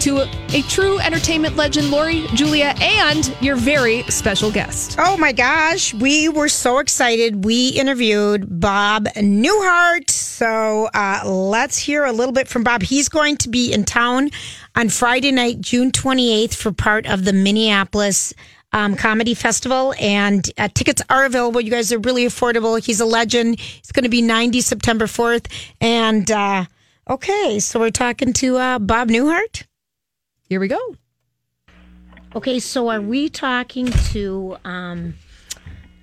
to a true entertainment legend, Lori, Julia, and your very special guest. Oh my gosh, we were so excited. We interviewed Bob Newhart. So uh, let's hear a little bit from Bob. He's going to be in town on Friday night, June 28th, for part of the Minneapolis. Um, comedy festival and uh, tickets are available. You guys are really affordable. He's a legend. He's going to be 90 September 4th. And uh, okay, so we're talking to uh, Bob Newhart. Here we go. Okay, so are we talking to um,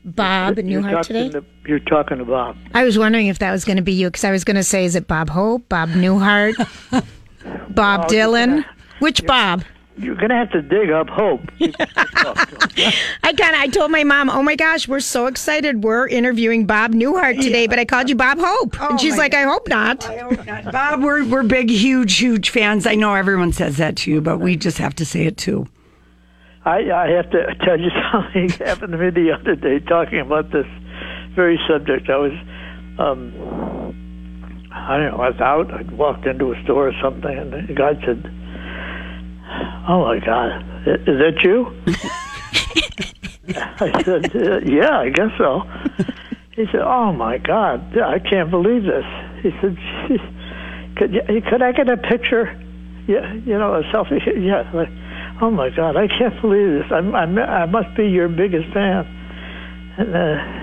Bob You're Newhart talking today? to- you're talking to Bob. I was wondering if that was going to be you because I was going to say, is it Bob Hope, Bob Newhart, Bob Well, Dylan? Which Bob? You're going to have to dig up Hope. I kind of I told my mom, "Oh my gosh, we're so excited. We're interviewing Bob Newhart today, but I called you Bob Hope." and she's my like, "I hope not." Bob, we're, we're big, huge, huge fans. I know everyone says that to you, but we just have to say it too. I, I have to tell you something happened to me the other day talking about this very subject. I was, um, I don't know, I was out. I walked into a store or something, and the guy said, "Oh my God, is that you?" I said, uh, "Yeah, I guess so." He said, "Oh my God, I can't believe this." He said, "Could you, could I get a picture? Yeah, you know, a selfie. Yeah." Like, oh my God, I can't believe this. I'm, I'm I must be your biggest fan. And uh,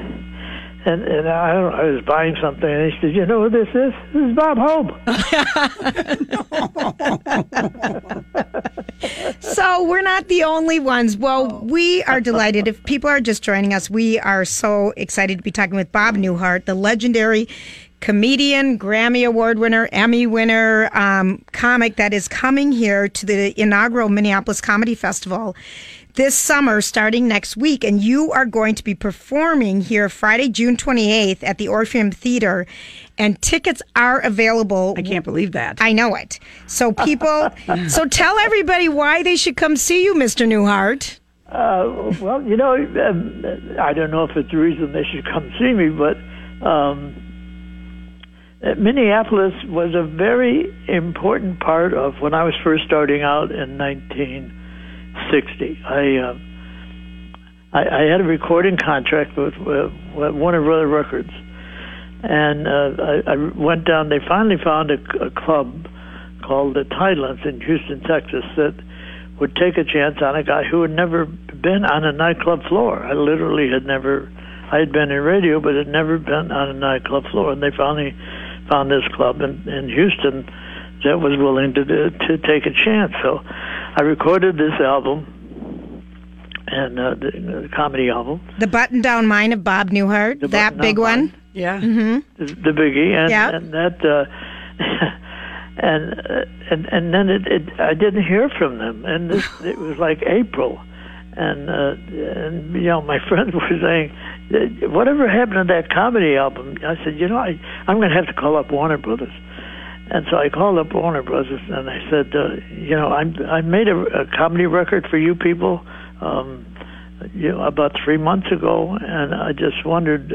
and and I don't know, I was buying something, and he said, "You know who this is? This is Bob Hope." So we're not the only ones. Well, we are delighted. If people are just joining us, we are so excited to be talking with Bob Newhart, the legendary comedian, Grammy Award winner, Emmy winner, um, comic that is coming here to the inaugural Minneapolis Comedy Festival this summer, starting next week. And you are going to be performing here Friday, June 28th at the Orpheum Theater. And tickets are available. I can't believe that. I know it. So people, so tell everybody why they should come see you, Mr. Newhart. Uh, well, you know, um, I don't know if it's the reason they should come see me, but um, uh, Minneapolis was a very important part of when I was first starting out in 1960. I uh, I, I had a recording contract with, uh, with Warner Brother Records, and uh, I, I went down. They finally found a, a club called the Tidelands in Houston, Texas, that would take a chance on a guy who had never been on a nightclub floor. I literally had never. I had been in radio, but had never been on a nightclub floor, and they finally found this club in, in Houston that was willing to do, to take a chance. So I recorded this album and uh, the, the comedy album, The button down mind of Bob Newhart, The that big one. Mind. Yeah. the, the biggie, and, Yeah. and that. Uh, and uh, and and then it, it I didn't hear from them, and this, it was like April, and uh, and you know my friends were saying, "Uh, whatever happened to that comedy album? I said, you know, I I'm going to have to call up Warner Brothers, and so I called up Warner Brothers and I said, uh, you know, I'm I made a, a comedy record for you people, um, you know, about three months ago, and I just wondered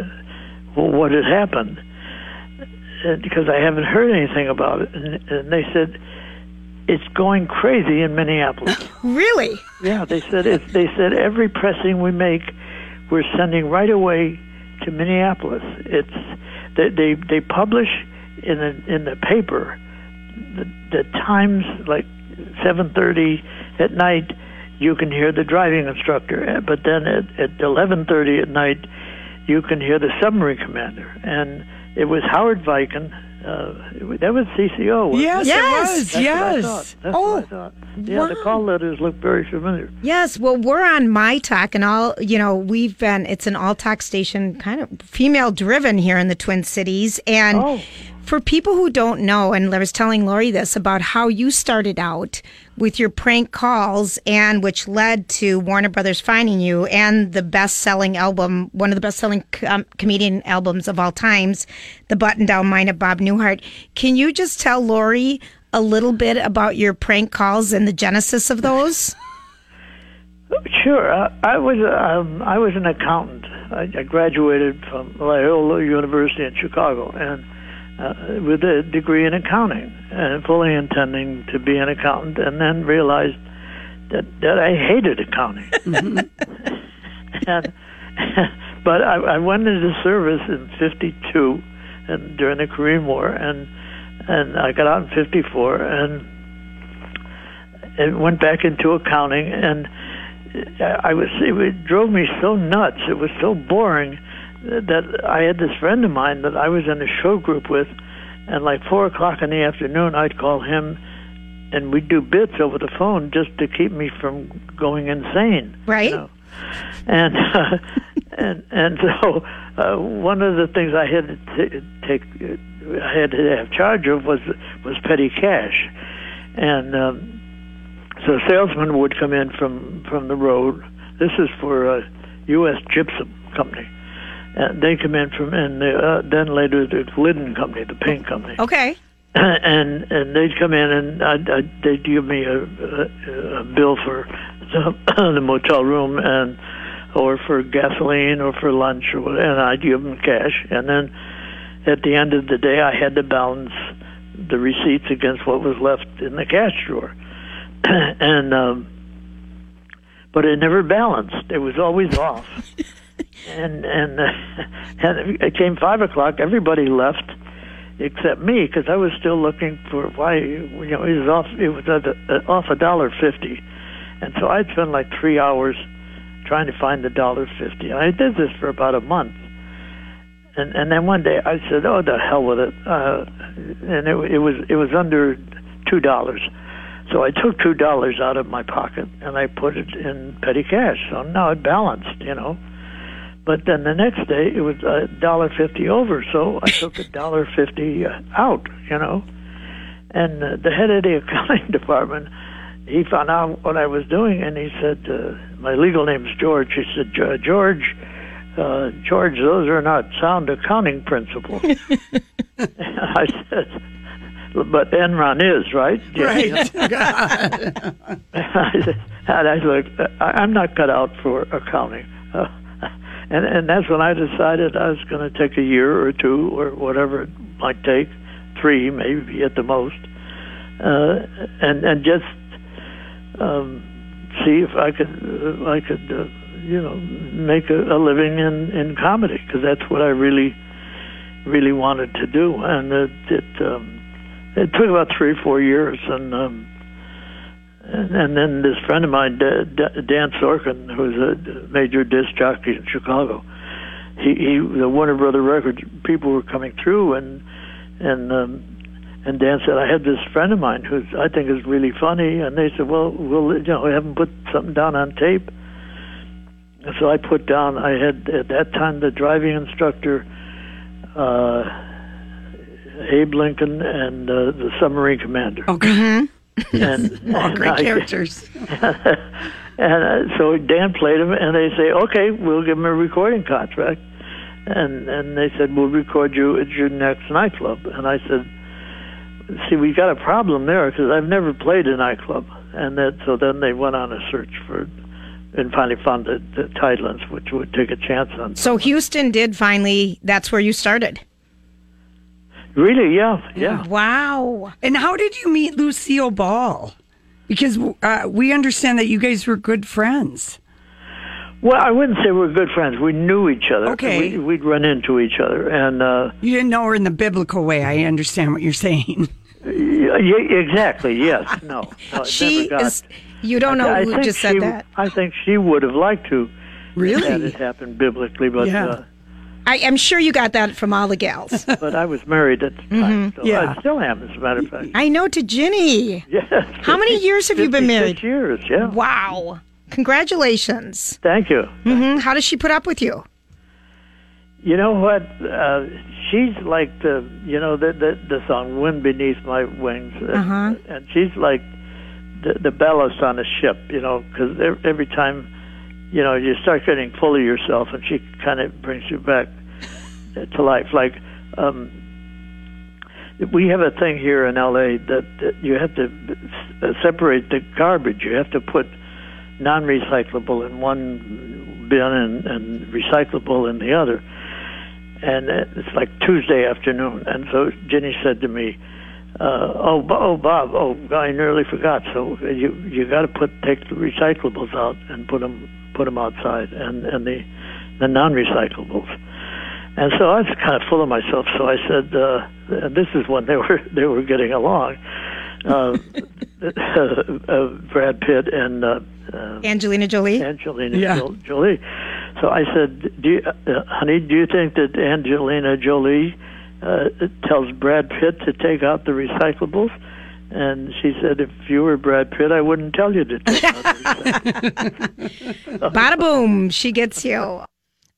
what had happened uh, because I haven't heard anything about it. And, and they said it's going crazy in Minneapolis. Really? yeah, they said it, they said every pressing we make, we're sending right away to Minneapolis. It's they they, they publish in the in the paper the, the times like 7:30 at night, you can hear the driving instructor. But then at, at 11:30 at night, you can hear the submarine commander. And it was Howard Viken. Uh, that was CCO. wasn't Yes, it? it Yes. was. That's what I yes. thought. That's Oh, what I thought. Yeah, the call letters look very familiar. Yes, well, we're on My Talk, and all you know, we've been. It's an all talk station, kind of female driven here in the Twin Cities, and. Oh. For people who don't know, and I was telling Lori this about how you started out with your prank calls, and which led to Warner Brothers finding you and the best-selling album, one of the best-selling com- comedian albums of all times, "The Button Down Mind of Bob Newhart." Can you just tell Lori a little bit about your prank calls and the genesis of those? Sure. I, I was um, I was an accountant. I, I graduated from Loyola University in Chicago, and uh, with a degree in accounting, and fully intending to be an accountant, and then realized that that I hated accounting. and but I, I went into service in '52, and during the Korean War, and and I got out in '54, and and went back into accounting and I was it drove me so nuts. It was so boring that I had this friend of mine that I was in a show group with, and like four o'clock in the afternoon, I'd call him, and we'd do bits over the phone just to keep me from going insane. Right. You know? And uh, and and so uh, one of the things I had to t- take, I had to have charge of was was petty cash, and. Um, so a salesman would come in from from the road. This is for uh, U.S. Gypsum Company. And they come in from, and the, uh, then later the Glidden Company, the paint company. Okay. and and they'd come in and I'd, I'd, they'd give me a, a, a bill for the, the motel room and or for gasoline or for lunch or whatever, and I'd give them cash. And then at the end of the day, I had to balance the receipts against what was left in the cash drawer. and um, but it never balanced. It was always off. and and uh, and it came five o'clock. Everybody left except me because I was still looking for why you know it was off. It was at a, off a dollar fifty, and so I'd spend like three hours trying to find the dollar fifty. I did this for about a month. And and then one day I said, "Oh, the hell with it!" Uh, and it, it was it was under two dollars, so I took two dollars out of my pocket and I put it in petty cash. So now it balanced, you know. But then the next day it was a dollar fifty over, so I took a dollar fifty uh, out, you know. And uh, the head of the accounting department, he found out what I was doing, and he said, uh, "My legal name's George." He said, "George, uh, George, those are not sound accounting principles." I said, "But Enron is, right?" Right. And I said, "I- "I'm not cut out for accounting." Uh, and and that's when I decided I was going to take a year or two or whatever it might take, three maybe at the most, uh, and and just um, see if I could uh, I could uh, you know make a, a living in in comedy because that's what I really really wanted to do, and it it, um, it took about three or four years, and um, and, and then this friend of mine, Da- Da- Dan Sorkin, who's a major disc jockey in Chicago, he, he the Warner Brother Records people were coming through, and and um, and Dan said, I had this friend of mine who's I think is really funny, and they said, well, we'll you know we have him put something down on tape. And so I put down. I had at that time the driving instructor, uh, Abe Lincoln, and uh, the submarine commander. Okay. And, All and great I- characters. and uh, so Dan played them, and they say, "Okay, we'll give him a recording contract." And and they said, "We'll record you at your next nightclub." And I said, "See, we've got a problem there because I've never played a nightclub." And that so then they went on a search for, and finally found the, the Tidelands, which would take a chance on. So Houston did finally. That's where you started. Really, yeah, yeah. Wow. And how did you meet Lucille Ball? Because uh, we understand that you guys were good friends. Well, I wouldn't say we're good friends. We knew each other. Okay. we, we'd run into each other, and. uh You didn't know her in the biblical way. I understand what you're saying. Yeah, exactly. Yes. No. no she got- is. You don't know I who think just said she- that. I think she would have liked to Really? had it happened biblically, but Yeah. uh, I am sure you got that from all the gals. but I was married at the time. So Yeah. I still am, as a matter of fact. I know to Ginny. Yes. How many years have you been 56 married? years, yeah. Wow. Congratulations. Thank you. hmm How does she put up with you? You know what? Uh, she's like the, you know, the the, the song "Wind Beneath My Wings," uh, Uh-huh. and she's like the, the ballast on a ship. You know, because every time, you know, you start getting full of yourself, and she kind of brings you back to life. Like, um, we have a thing here in LA that, that you have to separate the garbage. You have to put non-recyclable in one bin and, and recyclable in the other. And it's like Tuesday afternoon, and so Ginny said to me, uh, "Oh, oh, Bob, oh, I nearly forgot. So you you got to put take the recyclables out and put them put them outside, and and the the non-recyclables." And so I was kind of full of myself. So I said, uh, and "This is when they were they were getting along." Uh, uh, Brad Pitt and uh, uh, Angelina Jolie? Angelina Yeah. Jolie. So I said, do you, uh, "Honey, do you think that Angelina Jolie uh, tells Brad Pitt to take out the recyclables?" And she said, "If you were Brad Pitt, I wouldn't tell you to take out the recyclables." Bada boom, she gets you.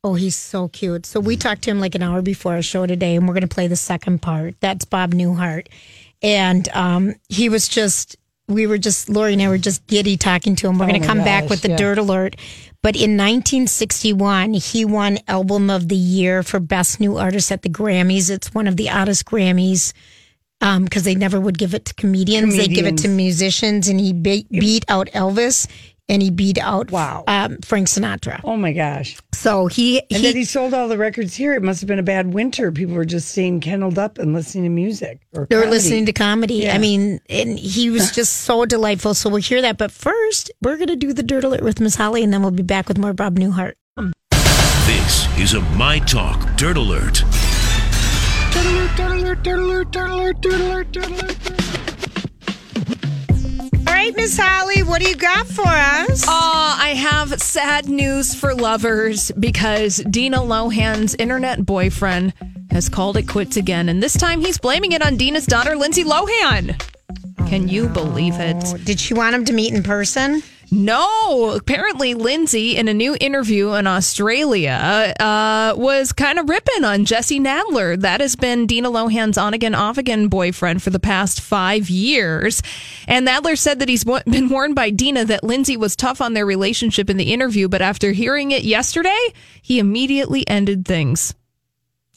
Oh, he's so cute. So we talked to him like an hour before our show today, and we're going to play the second part. That's Bob Newhart, and um, he was just. We were just Lori and I were just giddy talking to him. We're going to come back with the yeah. dirt alert. But in 1961, he won Album of the Year for Best New Artist at the Grammys. It's one of the oddest Grammys because they never would give it to comedians. They give it to musicians, and he be- beat out Elvis and he beat out Wow. um, Frank Sinatra. Oh my gosh. So he And he, then he sold all the records here. It must have been a bad winter. People were just staying kenneled up and listening to music. Or they were listening to comedy. Yeah. I mean, and he was just so delightful. So we'll hear that. But first, we're going to do the dirt alert with Miss Holly, and then we'll be back with more Bob Newhart. This is a My Talk Dirt Alert. All right, Miss Holly, what do you got for us? Uh, I have sad news for lovers because Dina Lohan's internet boyfriend has called it quits again, and this time he's blaming it on Dina's daughter, Lindsay Lohan. Can you believe it? Oh, did she want him to meet in person? No, apparently Lindsay, in a new interview in Australia, uh, was kind of ripping on Jesse Nadler. That has been Dina Lohan's on again, off again boyfriend for the past five years. And Nadler said that he's been warned by Dina that Lindsay was tough on their relationship in the interview, but after hearing it yesterday, he immediately ended things.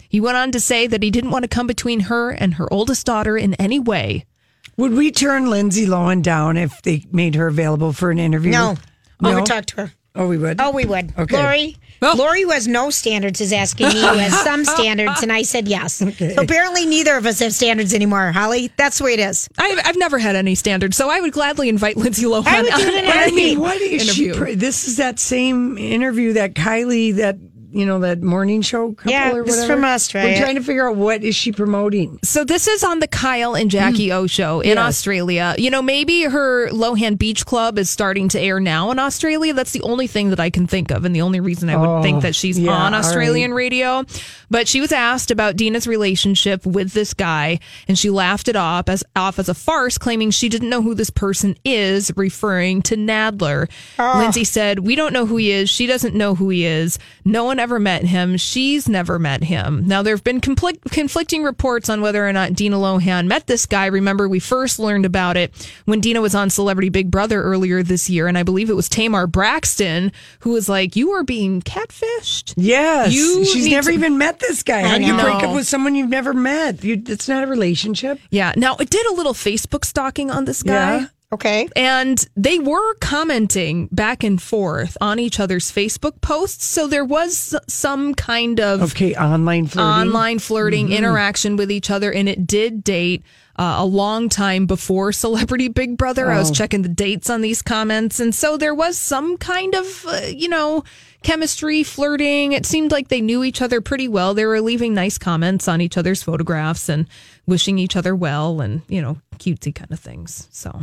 He went on to say that he didn't want to come between her and her oldest daughter in any way. Would we turn Lindsay Lohan down if they made her available for an interview? No. Oh, No? we talked to her. Oh, we would? Oh, we would. Okay. Lori, Well- Lori who has no standards is asking me who has some standards, and I said yes. So apparently neither of us have standards anymore, Holly. That's the way it is. I've, I've never had any standards, so I would gladly invite Lindsay Lohan. I would do it in on a I mean, what is she? interview. Pre- this is that same interview that Kylie, that you know, that morning show couple Yeah, or this is whatever. from Australia. We're trying to figure out what is she promoting. So this is on the Kyle and Jackie Mm. O show in Australia. You know, maybe her Lohan Beach Club is starting to air now in Australia. That's the only thing that I can think of, and the only reason I would Oh, think that she's yeah, on Australian right. radio. But she was asked about Dina's relationship with this guy, and she laughed it off as off as a farce, claiming she didn't know who this person is, referring to Nadler. Ah. Lindsay said, "We don't know who he is. She doesn't know who he is. No one ever met him. She's never met him." Now there have been conflict, conflicting reports on whether or not Dina Lohan met this guy. Remember, we first learned about it when Dina was on Celebrity Big Brother earlier this year, and I believe it was Tamar Braxton who was like, "You are being catfished." Yes, You she's never to- even met this guy. How do you break up with someone you've never met? You, it's not a relationship. Yeah. Now it did a little Facebook stalking on this guy. Yeah. Okay. And they were commenting back and forth on each other's Facebook posts. So there was some kind of Okay, online flirting. online flirting interaction with each other. And it did date uh, a long time before Celebrity Big Brother. I was Oh. checking the dates on these comments, and so there was some kind of, uh, you know, chemistry, flirting. It seemed like they knew each other pretty well. They were leaving nice comments on each other's photographs and wishing each other well, and you know, cutesy kind of things. So.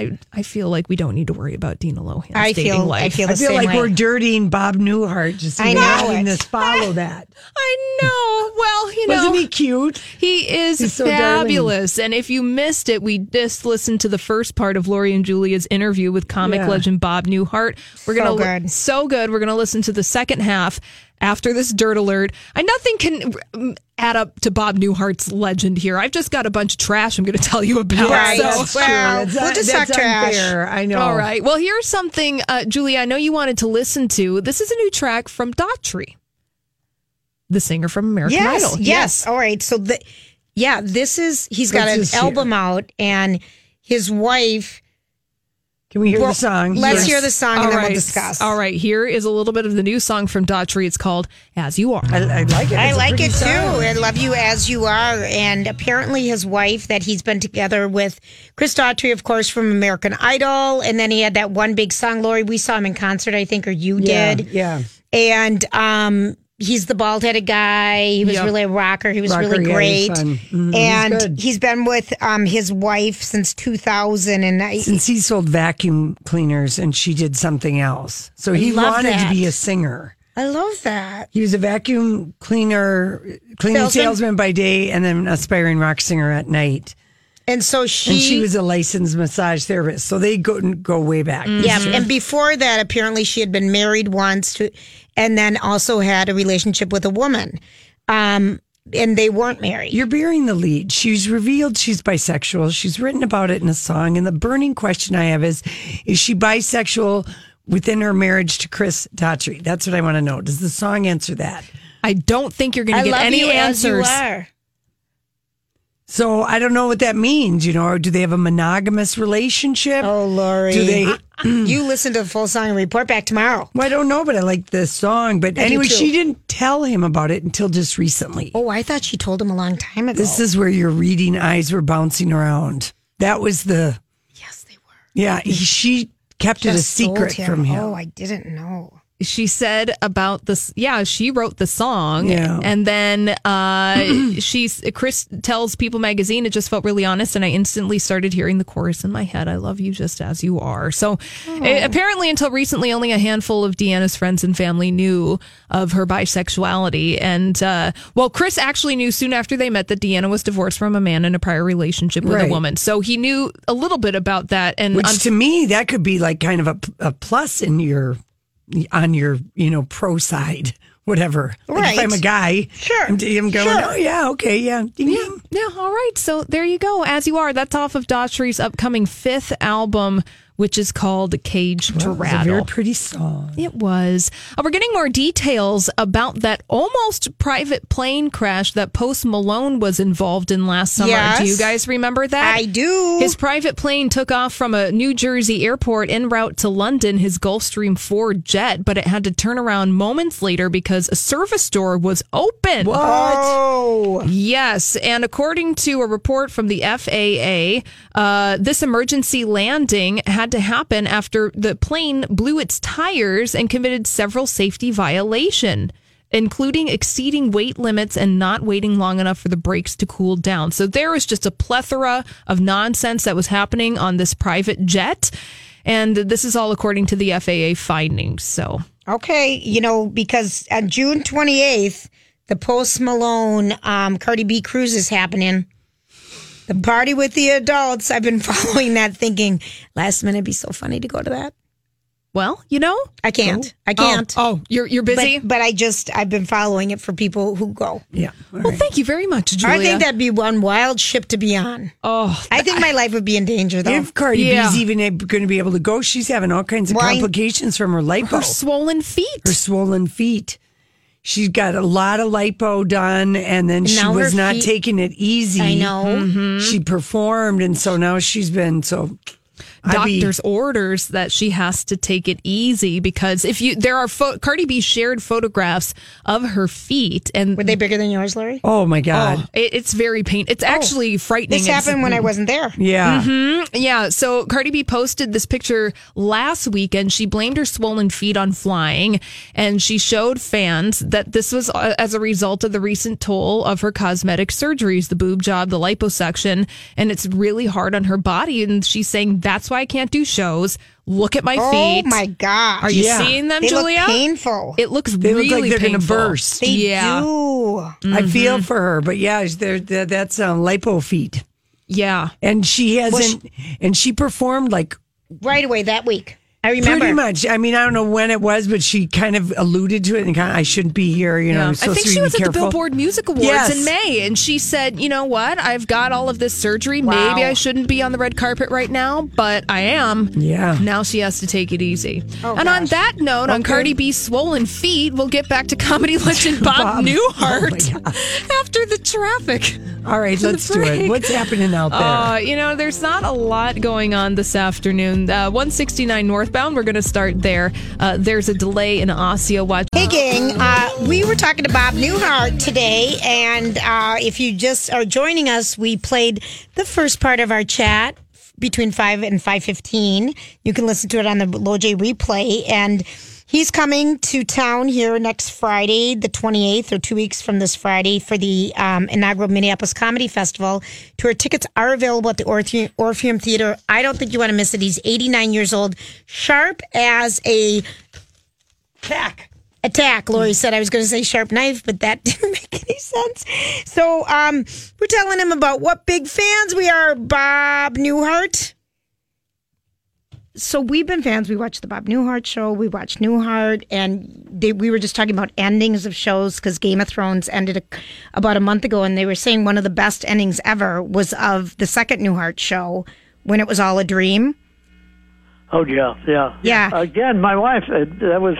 I, I feel like we don't need to worry about Dina Lohan's I dating feel- I life. feel I feel like we're dirtying Bob Newhart just I know having it. this follow that. I know. Well, you know, Wasn't he cute? He is He's so fabulous. And if you missed it, we just listened to the first part of Lori and Julia's interview with comic Yeah. legend Bob Newhart. We're So gonna good. so good. We're gonna listen to the second half after this dirt alert. I nothing can mm, add up to Bob Newhart's legend here. I've just got a bunch of trash I'm gonna tell you about. Right. So- That's. Well, That's we'll un- just that's talk trash. unfair. I know. All right. Well, here's something, uh, Julia. I know you wanted to listen to. This is a new track from Daughtry, the singer from American yes, Idol. Yes. yes. All right. So the yeah, this is he's got Let's an just hear. album out and his wife Can we hear Well, the song? let's Yes. hear the song and All then we'll discuss. All right. Here is a little bit of the new song from Daughtry. It's called "As You Are." I, I like it. I It's a like pretty it too. I love you as you are. And apparently, his wife that he's been together with, Chris Daughtry, of course, from American Idol. And then he had that one big song, Lori. We saw him in concert, I think, or you Yeah, did. yeah. And um, he's the bald headed guy. He was Yep. really a rocker. He was Rocker, really yeah, great. he's fun. Mhm, and good. he's been with um, his wife since 2000. And I, Since he sold vacuum cleaners and she did something else. So he wanted that. to be a singer. I love that. He was a vacuum cleaner, cleaning Salesman? salesman by day and then an aspiring rock singer at night. And so she. and she was a licensed massage therapist. So they go go way back. Yeah, and before that, apparently she had been married once to, and then also had a relationship with a woman, um, and they weren't married. You're bearing the lead. She's revealed she's bisexual. She's written about it in a song. And the burning question I have is is she bisexual within her marriage to Chris Daughtry? That's what I want to know. Does the song answer that? I don't think you're going to get love any you as you answers. So I don't know what that means, you know, or do they have a monogamous relationship? Oh, Lori. Do they? you listen to the full song and report back tomorrow. Well, I don't know, but I like the song. But I anyway, she didn't tell him about it until just recently. Oh, I thought she told him a long time ago. This is where your reading eyes were bouncing around. That was the. yes, they were. Yeah, he, she kept it a Just secret from him. Oh, I didn't know. She said about this. Yeah, she wrote the song, Yeah. and then uh, she's Chris tells People Magazine. It just felt really honest, and I instantly started hearing the chorus in my head. I love you just as you are. So eh, apparently, until recently, only a handful of Deanna's friends and family knew of her bisexuality. And uh, well, Chris actually knew soon after they met that Deanna was divorced from a man in a prior relationship with Right. a woman. So he knew a little bit about that. And Which to me, that could be like kind of a, a plus in your on your you know pro side, whatever. Like Right. if I'm a guy, Sure. I'm, I'm going. Sure. Oh yeah, okay, yeah, Ding, Yeah, ding. yeah, all right. So there you go. As you are. That's off of Daughtry's upcoming fifth album, which is called Cage to Well, it was a Rattle. very pretty song. It was. Uh, we're getting more details about that almost private plane crash that Post Malone was involved in last summer. Yes. Do you guys remember that? I do. His private plane took off from a New Jersey airport en route to London, his Gulfstream 4 jet, but it had to turn around moments later because a service door was open. oh, Yes, and according to a report from the FAA, uh, this emergency landing had to happen after the plane blew its tires and committed several safety violation including exceeding weight limits and not waiting long enough for the brakes to cool down. So there was just a plethora of nonsense that was happening on this private jet. And this is all according to the FAA findings. So, Okay, you know, because on June 28th, the Post Malone um, Cardi B cruise is happening. The party with the adults. I've been following that thinking last minute it'd be so funny to go to that. well, you know, I can't. I can't. Oh, oh, you're you're busy. But, but I just, I've been following it for people who go. Yeah. well, thank you very much, Julia. I think that'd be one wild ship to be on. oh, I think my life would be in danger, though. If Cardi Yeah. B's even going to be able to go, she's having all kinds of Why- complications from her lipo, her swollen feet. her swollen feet. She's got a lot of lipo done, and then she was not feet- taking it easy. I know. Mm-hmm. She performed, and so now she's been so. I'd be- doctor's orders that she has to take it easy because if you there are pho- Cardi B shared photographs of her feet and Were they bigger than yours, Larry? oh my god! oh, it, it's very pain. It's actually frightening. This It's- happened when I wasn't there. yeah, Yeah, so Cardi B posted this picture last weekend. She blamed her swollen feet on flying, and she showed fans that this was uh, as a result of the recent toll of her cosmetic surgeries, the boob job, the liposuction, and it's really hard on her body. And she's saying that's why I can't do shows. Look at my Oh feet. Oh my god! Are you Yeah. seeing them, They look Julia? painful. It looks They look really like they're gonna painful. burst. They yeah, do. I Mm-hmm. feel for her, but yeah, they're, they're, that's um, lipo feet, yeah. and she hasn't, and she performed like Right away that week. I remember. Pretty much. I mean, I don't know when it was, but she kind of alluded to it and kind of, I shouldn't be here. You know, Yeah. I'm I think she was at the. Billboard Music Awards Yes. in May, and she said, "You know what? I've got all of this surgery. Maybe I shouldn't be on the red carpet right now, but I am." Yeah. Now she has to take it easy. Oh, and on that note, on Cardi B's swollen feet, we'll get back to comedy legend Bob, Bob. Oh, Newhart Oh, after the traffic. All right, let's do it. What's happening out there? Uh, you know, there's not a lot going on this afternoon. Uh, 169 northbound, we're going to start there. Uh, there's a delay in Osseo. Watch. Hey, gang. Uh, we were talking to Bob Newhart today, and uh, if you just are joining us, we played the first part of our chat between five and five fifteen. You can listen to it on the LoJ replay, and he's coming to town here next Friday, the twenty eighth, or two weeks from this Friday, for the um, inaugural Minneapolis Comedy Festival. Tour tickets are available at the Orpheum, Orpheum Theater. I don't think you want to miss it. He's eighty nine years old, sharp as a Tack. attack. Lori said I was going to say sharp knife, but that didn't make any sense. So um, we're telling him about what big fans we are, Bob Newhart. So we've been fans. We watched the Bob Newhart show. We watched Newhart, and they, we were just talking about endings of shows because Game of Thrones ended a, about a month ago, and they were saying one of the best endings ever was of the second Newhart show when it was all a dream. Oh yeah, yeah, Yeah. Again, my wife. Uh, that was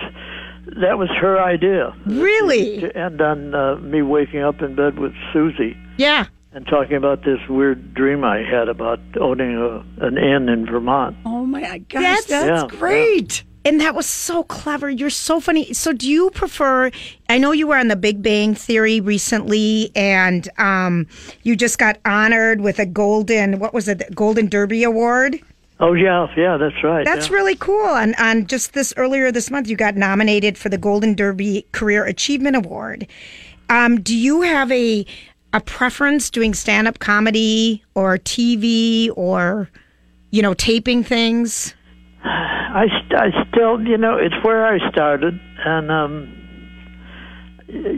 that was her idea Really? to end on uh, me waking up in bed with Susie Yeah. and talking about this weird dream I had about owning a, an inn in Vermont. Oh my gosh, That's- that's, Yeah, great. And that was so clever. You're so funny. So, do you prefer? I know you were on the Big Bang Theory recently, and um, you just got honored with a golden. What was it? Golden Derby Award. Oh yeah, yeah, that's right. That's yeah. really cool. And on just this earlier this month, you got nominated for the Golden Derby Career Achievement Award. Um, do you have a a preference doing stand up comedy or TV or you know taping things? I, st- I still, you know, it's where I started, and um,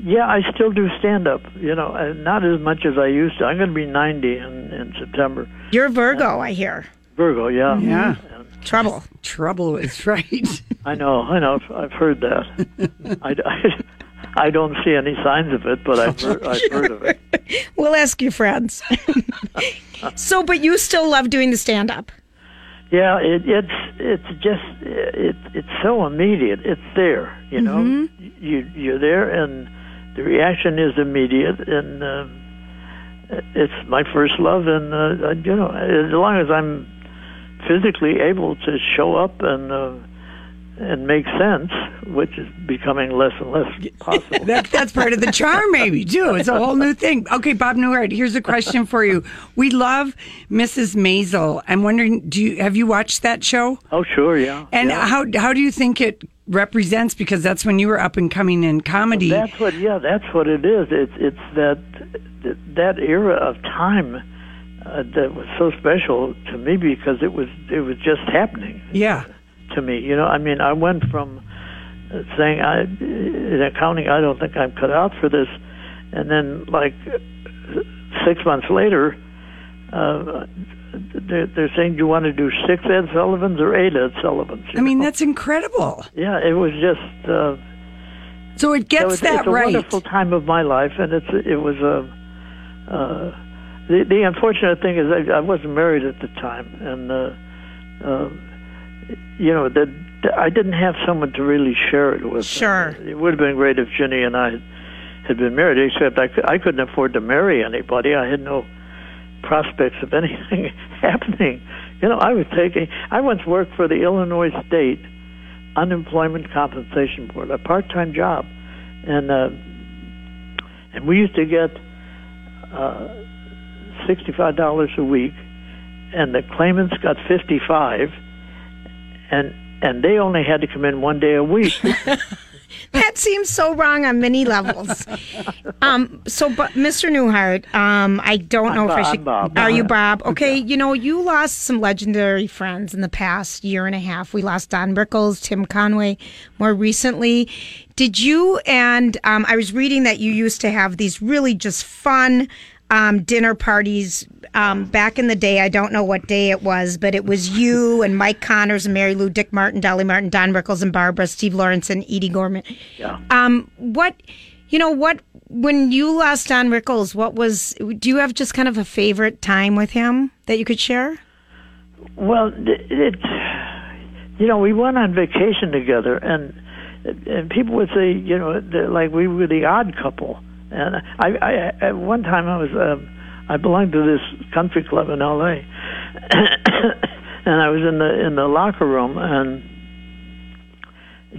yeah, I still do stand up. You know, uh, not as much as I used to. I'm going to be 90 in, in September. You're Virgo, I hear. Virgo, yeah, Yeah. Trouble. Trouble is right. I know, I know. I've heard that. I, I, I don't see any signs of it, but I've heard, I've heard of it. We'll ask your friends. so, but you still love doing the stand up. Yeah, it, it's it's just it it's so immediate. It's there, you know. Mm-hmm. You you're there, and the reaction is immediate, and uh, it's my first love. And uh, you know, as long as I'm physically able to show up and uh, and make sense, which is becoming less and less possible. That, that's part of the charm, maybe, too. It's a whole new thing. Okay, Bob Newhart, here's a question for you. We love Mrs. Maisel. I'm wondering, do you have you watched that show? oh, sure, yeah. And yeah. how how do you think it represents because that's when you were up and coming in comedy. That's what. Yeah, that's what it is. It's it's that that era of time uh, that was so special to me because it was it was just happening. Yeah. To me, you know, I mean, I went from uh, saying I in accounting, I don't think I'm cut out for this, and then like six months later. Uh, they're, they're saying, "Do you want to do six Ed Sullivans or eight Ed Sullivans?" I mean, that's incredible. Yeah, it was just. Uh, so it gets so it's, that it's a right. wonderful time of my life, and it's it was a. Uh, the the unfortunate thing is I, I wasn't married at the time, and uh, uh, you know that I didn't have someone to really share it with. Sure, it would have been great if Ginny and I had been married. Except I I couldn't afford to marry anybody. I had no prospects of anything happening. You know, I was taking. I once worked for the Illinois State Unemployment Compensation Board, a part-time job, and uh, and we used to get uh, sixty-five dollars a week, and the claimants got fifty-five, and and they only had to come in one day a week. that seems so wrong on many levels. um, so, but Mr. Newhart, um, I don't I'm know Bob- if I should. I'm Bob. Are you Bob? Okay, you know you lost some legendary friends in the past year and a half. We lost Don Rickles, Tim Conway, more recently. Did you? And um, I was reading that you used to have these really just fun. Um, dinner parties um, back in the day. I don't know what day it was, but it was you and Mike Connors and Mary Lou, Dick Martin, Dolly Martin, Don Rickles and Barbara, Steve Lawrence and Eydie Gorman. Yeah. Um, what, you know, what, when you lost Don Rickles, what was, do you have just kind of a favorite time with him that you could share? Well, it, it you know, we went on vacation together, and and people would say, you know, like we were the odd couple. And I, I at one time I was, um, I belonged to this country club in L.A. and I was in the in the locker room, and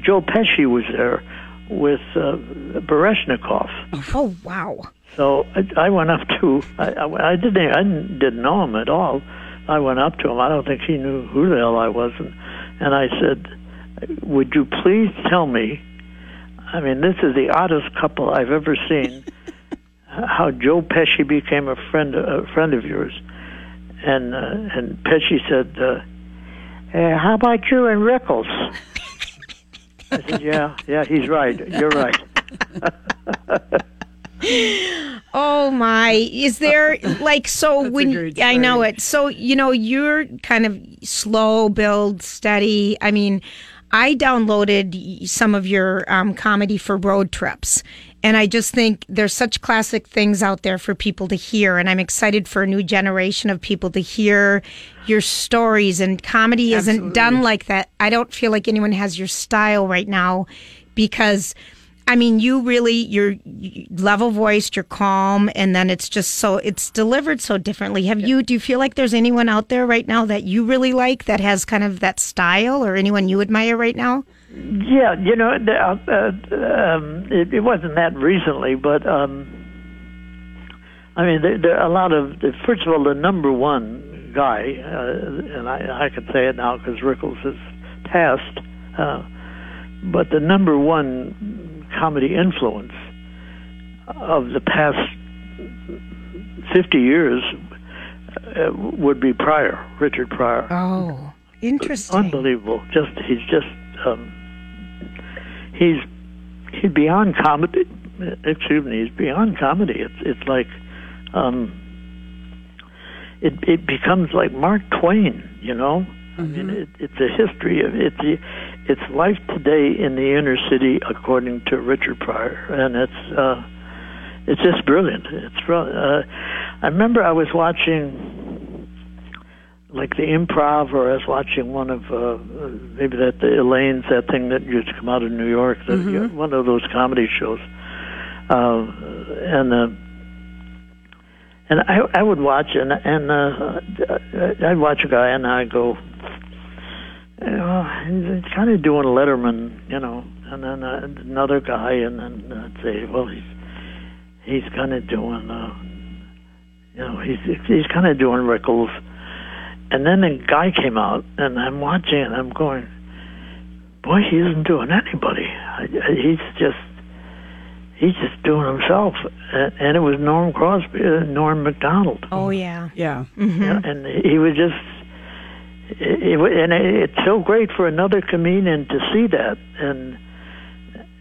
Joe Pesci was there with uh, Baryshnikov. Oh, wow. So I, I went up to I, I, I didn't I didn't, didn't know him at all. I went up to him. I don't think he knew who the hell I was, and, and I said, "Would you please tell me? I mean, this is the oddest couple I've ever seen. how Joe Pesci became a friend a friend of yours?" And uh, and Pesci said, uh, "How about you and Rickles?" I said, "Yeah, yeah, he's right. You're right." Oh my! Is there like so when I know it? So you know you're kind of slow build, steady. I mean, I downloaded some of your um, comedy for road trips, and I just think there's such classic things out there for people to hear, and I'm excited for a new generation of people to hear your stories. And comedy isn't done like that. I don't feel like anyone has your style right now because. I mean, you really, you're level voiced, you're calm, and then it's just so, it's delivered so differently. Have you, do you feel like there's anyone out there right now that you really like that has kind of that style or anyone you admire right now? Yeah, you know, uh, uh, um, it, it wasn't that recently, but um, I mean, there, there are a lot of. First of all, the number one guy, uh, and I, I can say it now because Rickles has passed, uh, but the number one comedy influence of the past fifty years uh, would be Pryor, Richard Pryor. Oh, interesting. Unbelievable. Just he's just um, he's he's beyond comedy. Excuse me, he's beyond comedy. It's it's like um, it it becomes like Mark Twain. You know, I mean, it, it's a history of it's it's life today in the inner city according to Richard Pryor, and it's uh, it's just brilliant. It's. Uh, I remember I was watching like the improv, or I was watching one of uh, maybe that the Elaine's that thing that used to come out of New York, the, one of those comedy shows, uh, and uh, and I I would watch and and uh, I'd watch a guy and I go, you know, he's kind of doing Letterman, you know, and then uh, another guy, and then I'd say, well, he's he's kind of doing, uh, you know, he's he's kind of doing Rickles, and then a guy came out, and I'm watching, and I'm going, boy, he isn't doing anybody. I, I, he's just he's just doing himself. And, and it was Norm Crosby, uh, Norm Macdonald. Oh yeah. Yeah. Yeah, and he was just it, it, and it, it's so great for another comedian to see that and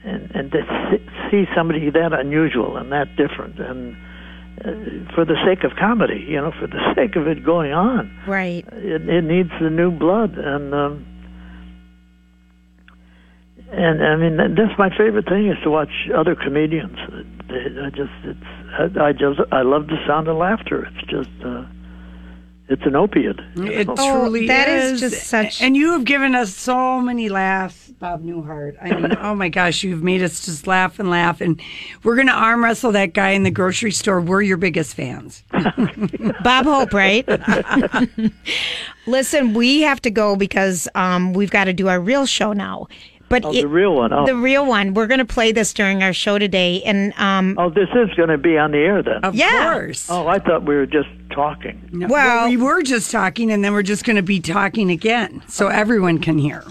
and and to see- somebody that unusual and that different and uh, for the sake of comedy you know for the sake of it going on Right. it, it needs the new blood and um and I mean that's my favorite thing is to watch other comedians. I just it's I, I just I love the sound of laughter. It's just uh, it's an opiate. It Oh, truly that is. is just such- And you have given us so many laughs, Bob Newhart. I mean, oh my gosh, you've made us just laugh and laugh. And we're going to arm wrestle that guy in the grocery store. We're your biggest fans. Bob Hope, right? Listen, we have to go because um, we've got to do our real show now. But Oh, the real one. Oh. the real one. We're going to play this during our show today, and um, Oh, this is going to be on the air then. Of Yeah. course. Oh, I thought we were just talking. No, Well- we were just talking, and then we're just going to be talking again so everyone can hear.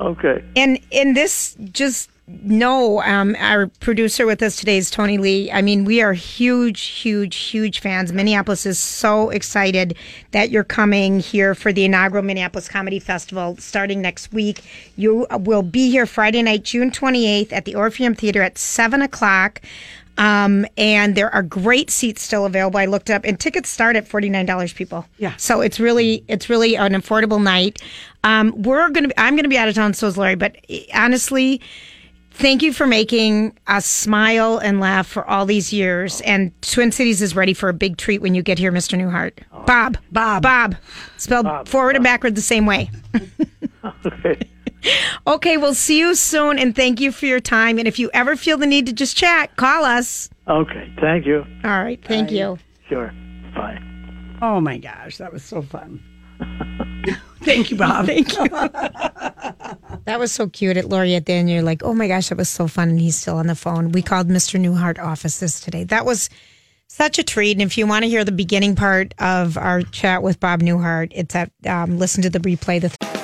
Okay. and in this just no um our producer with us today is tony lee i mean we are huge huge huge fans minneapolis is so excited that you're coming here for the inaugural minneapolis comedy festival starting next week you will be here friday night june 28th at the orpheum theater at 7 o'clock um, and there are great seats still available. I looked up, and tickets start at forty nine dollars. People, Yeah. So it's really it's really an affordable night. Um, we're gonna be, I'm gonna be out of town, so is Lori. But eh, honestly, thank you for making us smile and laugh for all these years. And Twin Cities is ready for a big treat when you get here, Mr. Newhart. Bob, Bob, Bob, spelled forward and backward the same way. Okay. Okay, we'll see you soon, and thank you for your time. And if you ever feel the need to just chat, call us. Okay. Thank you. All right, thank you. Sure. Bye. Oh my gosh, that was so fun. Thank you, Bob. Thank you. that was so cute at Lori at the end. You're like, oh my gosh, that was so fun. And he's still on the phone. We called Mr. Newhart offices today. That was such a treat. And if you want to hear the beginning part of our chat with Bob Newhart, it's at um, listen to the replay. The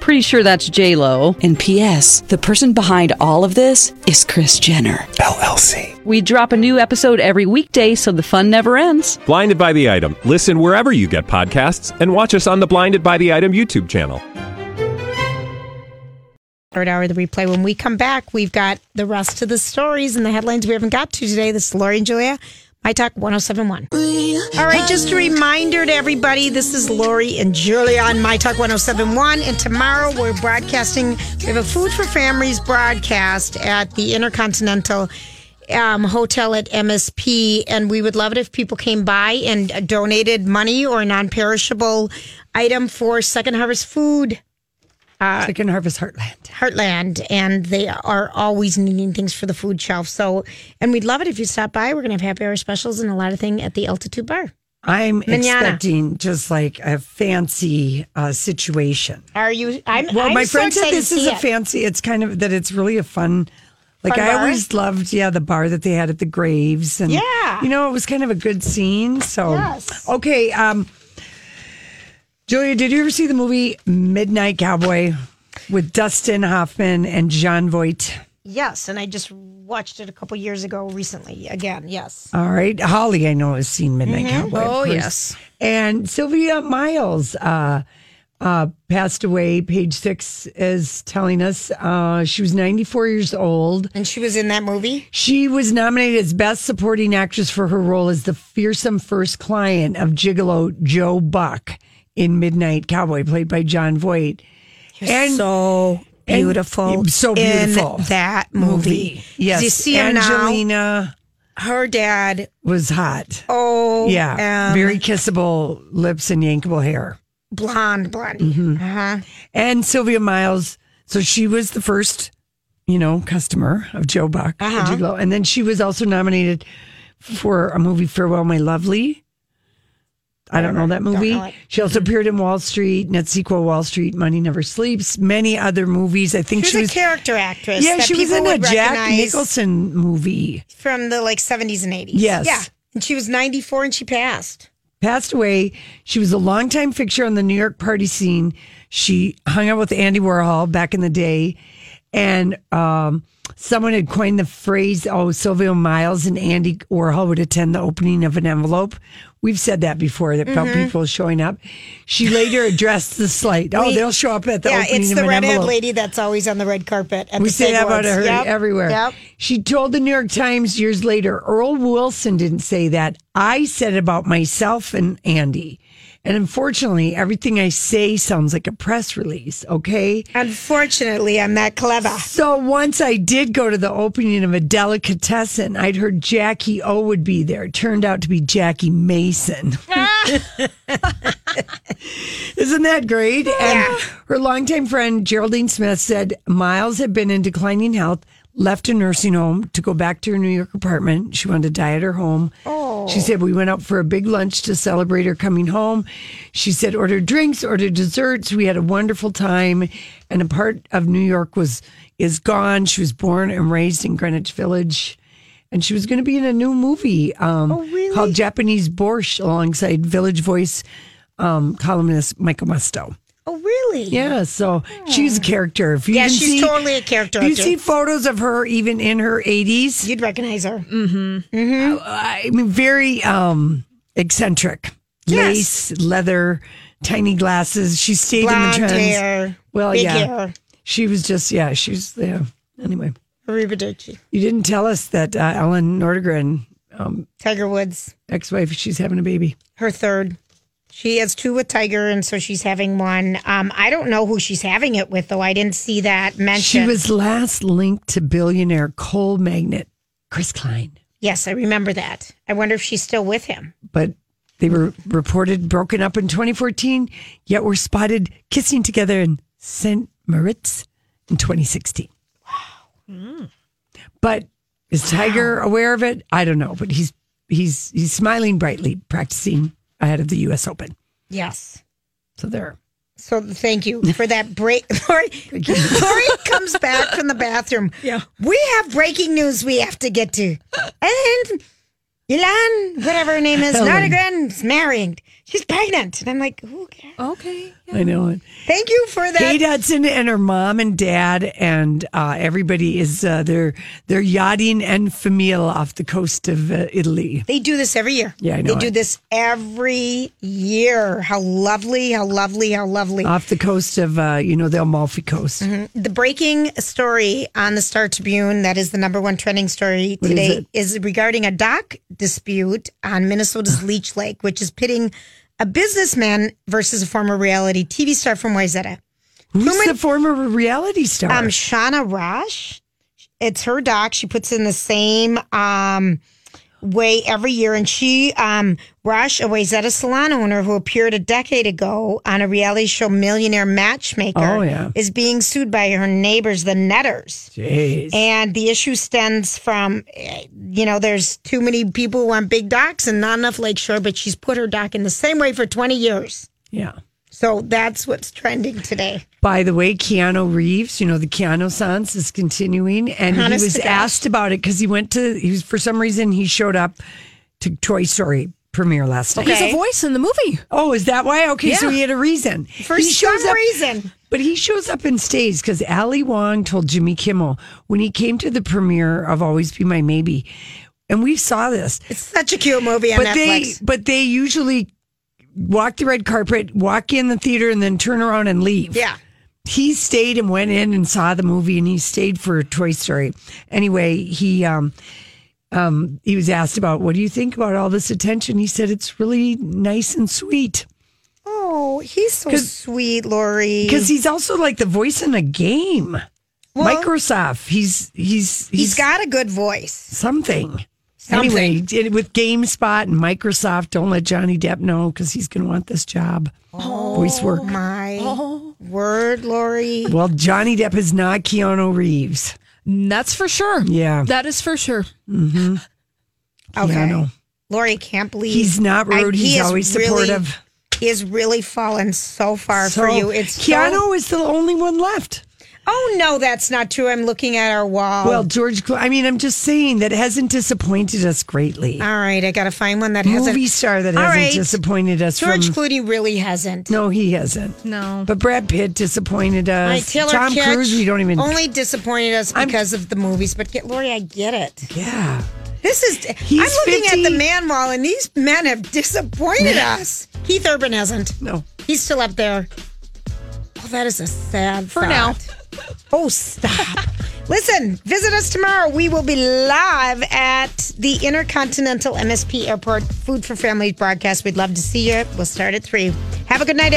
Pretty sure that's J Lo. And P.S. The person behind all of this is Kris Jenner LLC. We drop a new episode every weekday, so the fun never ends. Blinded by the item. Listen wherever you get podcasts, and watch us on the Blinded by the Item YouTube channel. third hour of the replay. When we come back, we've got the rest of the stories and the headlines we haven't got to today. This is Lori and Julia. My Talk 1071. All right, just a reminder to everybody this is Lori and Julia on My Talk 1071. And tomorrow we're broadcasting, we have a Food for Families broadcast at the Intercontinental um, Hotel at MSP. And we would love it if people came by and donated money or a non perishable item for Second Harvest Food. Uh, Second Harvest Heartland. Heartland, and they are always needing things for the food shelf. So, and we'd love it if you stop by. We're going to have happy hour specials and a lot of thing at the Altitude Bar. I'm Manana. expecting just like a fancy uh, situation. Are you? I'm. Well, I'm my so friend said this is a it. fancy. It's kind of that it's really a fun. Like Fun I bar? always loved, yeah, the bar that they had at the Graves, and Yeah. you know, it was kind of a good scene. So, Yes. okay, um, Julia, did you ever see the movie Midnight Cowboy with Dustin Hoffman and Jon Voight? Yes, and I just watched it a couple years ago recently. Again, yes. All right, Holly, I know has seen Midnight Cowboy. Oh, yes. and Sylvia Miles uh, uh, passed away. Page six is telling us uh, she was 94 years old. And she was in that movie. She was nominated as Best Supporting Actress for her role as the fearsome first client of Gigolo Joe Buck in Midnight Cowboy, played by Jon Voight. and so beautiful, so beautiful in that movie. Yes, you see him now. Angelina Her dad. was hot. Oh, yeah, um, very kissable lips and yankable hair. blonde, blondie. Mhm. Uh-huh. And Sylvia Miles, so she was the first, you know, customer of Joe Buck, Uh-huh. And then she was also nominated for a movie Farewell My Lovely. I don't know that movie. know. She also appeared in Wall Street, net sequel Wall Street, Money Never Sleeps, many other movies. I think She's she was, a character actress. Yeah, she was in a Jack Nicholson movie. from the like 70s and 80s. Yes. Yeah. And she was 94 and she passed. passed away. She was a longtime fixture on the New York party scene. She hung out with Andy Warhol back in the day, and um, someone had coined the phrase, "Oh, Sylvia Miles and Andy Warhol would attend the opening of an envelope." We've said that before that about Mhm. people showing up. She later addressed the slight. Oh, We- they'll show up at the yeah, opening it's the redhead lady that's always on the red carpet. We say that about her. Yep. everywhere. Yep. She told the New York Times years later, Earl Wilson didn't say that. I said about myself and Andy. And unfortunately, everything I say sounds like a press release, okay? Unfortunately, I'm that clever. So once I did go to the opening of a delicatessen, I'd heard Jackie O would be there. It turned out to be Jackie Mason. Isn't that great? And her longtime friend Geraldine Smith said Miles had been in declining health, left a nursing home to go back to her New York apartment. She wanted to die at her home. Oh. She said we went out for a big lunch to celebrate her coming home. She said ordered drinks, ordered desserts. We had a wonderful time, and a part of New York was is gone. She was born and raised in Greenwich Village. And she was going to be in a new movie um, called Japanese Borscht alongside Village Voice um, columnist Michael Musto. Oh, really? Yeah, so she's a character. If you Yeah, she's see- totally a character If you see photos of her, even in her eighties, you'd recognize her. Mm-hmm. Mm-hmm. I mean, very um, eccentric. Yes. Lace, leather, tiny glasses. She stayed Blonde in the trends. hair, well, yeah, hair. she was just yeah. She was yeah. Anyway, Arrivederci. you didn't tell us that uh, Elin Nordegren, um, Tiger Woods, ex-wife, she's having a baby. her third. She has two with Tiger, and so she's having one. Um, I don't know who she's having it with, though. I didn't see that mentioned. She was last linked to billionaire coal magnate Chris Cline. Yes, I remember that. I wonder if she's still with him. but they were reported broken up in 2014, yet were spotted kissing together in St. Moritz in 2016. Wow. But is Tiger aware of it? I don't know, but he's he's he's smiling brightly, practicing ahead of the U.S. Open. Yes. So there. So thank you for that break. Lori, Lori comes back from the bathroom. Yeah. We have breaking news we have to get to. And Ilan, whatever her name is, Helen. Is married. She's pregnant. And I'm like, who cares? Okay. I know it. Thank you for that. Kate Hudson and her mom and dad and uh, everybody is uh, they're they're yachting en famille off the coast of uh, Italy. They do this every year. Yeah, I know They do this every year. How lovely, how lovely, how lovely. Off the coast of uh, you know the Amalfi Coast. The breaking story on the Star Tribune, that is the number one trending story What is today, is regarding a dock dispute on Minnesota's Leech Lake, which is pitting a businessman versus a former reality TV star from Wayzata. Who's the former reality star? Um, Shauna Rosh. It's her doc. She puts in the same um, way every year. And she, um, Rosh, a Wayzata salon owner who appeared a decade ago on a reality show Millionaire Matchmaker, Oh, yeah. is being sued by her neighbors, the Netters. Jeez. And the issue stems from, you know, there's too many people who want big docks and not enough lakeshore, but she's put her dock in the same way for 20 years. Yeah. So that's what's trending today. By the way, Keanu Reeves, you know, the Keanu Sans is continuing, and Honest he was asked about it because he went to, he was, for some reason, he showed up to Toy Story premiere last night. He's a voice in the movie. Oh, is that why? Okay, so he had a reason. For he some reason. But he shows up and stays because Ali Wong told Jimmy Kimmel when he came to the premiere of Always Be My Maybe, and we saw this. It's such a cute movie on but Netflix. they but they usually walk the red carpet, walk in the theater, and then turn around and leave. yeah. He stayed and went in and saw the movie, and he stayed for Toy Story. Anyway, he um um he was asked about what do you think about all this attention. He said it's really nice and sweet. Oh, he's so sweet, Lori. Because he's also like the voice in a game. Well- Microsoft. He's he's he's got a good voice. something. Something. Anyway, did- with GameSpot and Microsoft, don't let Johnny Depp know because he's going to want this job. Oh, Voice work. My word, Lori. Well, Johnny Depp is not Keanu Reeves. That's for sure. Yeah. That is for sure. Mm-hmm. Okay. Keanu. Lori can't believe He's not rude. he He's always really- supportive. He has really fallen so far for you. It's so- Keanu is the only one left. Oh no, that's not true. I'm looking at our wall. Well, George, I mean, I'm just saying that hasn't disappointed us greatly. all right, I got to find one that hasn't. Movie star that All hasn't right. disappointed us. George from, Clooney really hasn't. No, he hasn't. No. But Brad Pitt disappointed us. right, Taylor Tom Kitsch Cruise, we don't even. only disappointed us because of the movies. But get, Lori, I get it. yeah. This is. He's I'm looking 50. at the man wall, and these men have disappointed us. Keith Urban hasn't. No. He's still up there. Oh, that is a sad For now. Oh, stop. Listen, visit us tomorrow. We will be live at the Intercontinental MSP Airport Food for Families broadcast. We'd love to see you. We'll start at 3. Have a good night,